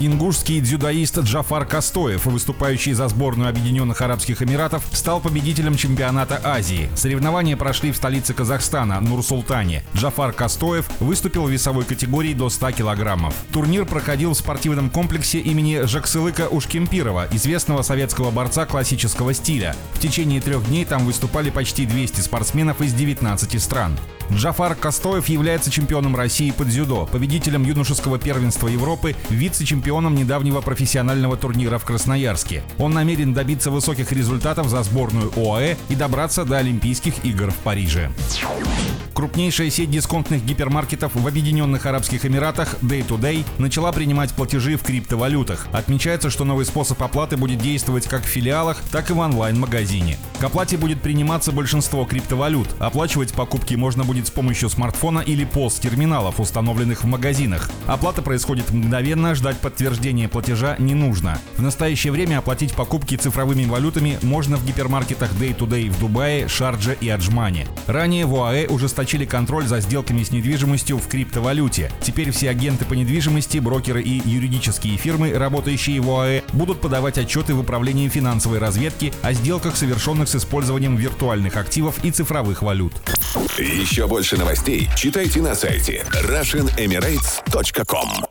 Ингушский дзюдоист Джафар Костоев, выступающий за сборную Объединенных Арабских Эмиратов, стал победителем чемпионата Азии. Соревнования прошли в столице Казахстана, Нур-Султане. Джафар Костоев выступил в весовой категории до 100 килограммов. Турнир проходил в спортивном комплексе имени Жаксылыка Ушкемпирова, известного советского борца классического стиля. В течение трех дней там выступали почти 200 спортсменов из 19 стран. Джафар Костоев является чемпионом России по дзюдо, победителем юношеского первенства Европы, вице-чемпионом недавнего профессионального турнира в Красноярске. Он намерен добиться высоких результатов за сборную ОАЭ и добраться до Олимпийских игр в Париже. Крупнейшая сеть дисконтных гипермаркетов в Объединенных Арабских Эмиратах Day to Day начала принимать платежи в криптовалютах. Отмечается, что новый способ оплаты будет действовать как в филиалах, так и в онлайн-магазине. К оплате будет приниматься большинство криптовалют. Оплачивать покупки можно будет с помощью смартфона или POS-терминалов, установленных в магазинах. Оплата происходит мгновенно, ждать подтверждения платежа не нужно. В настоящее время оплатить покупки цифровыми валютами можно в гипермаркетах Day to Day в Дубае, Шардже и Аджмане. Ранее в ОАЭ ужесточили контроль за сделками с недвижимостью в криптовалюте. Теперь все агенты по недвижимости, брокеры и юридические фирмы, работающие в ОАЭ, будут подавать отчеты в управлении финансовой разведки о сделках, совершенных с использованием виртуальных активов и цифровых валют. Еще больше новостей читайте на сайте RussianEmirates.com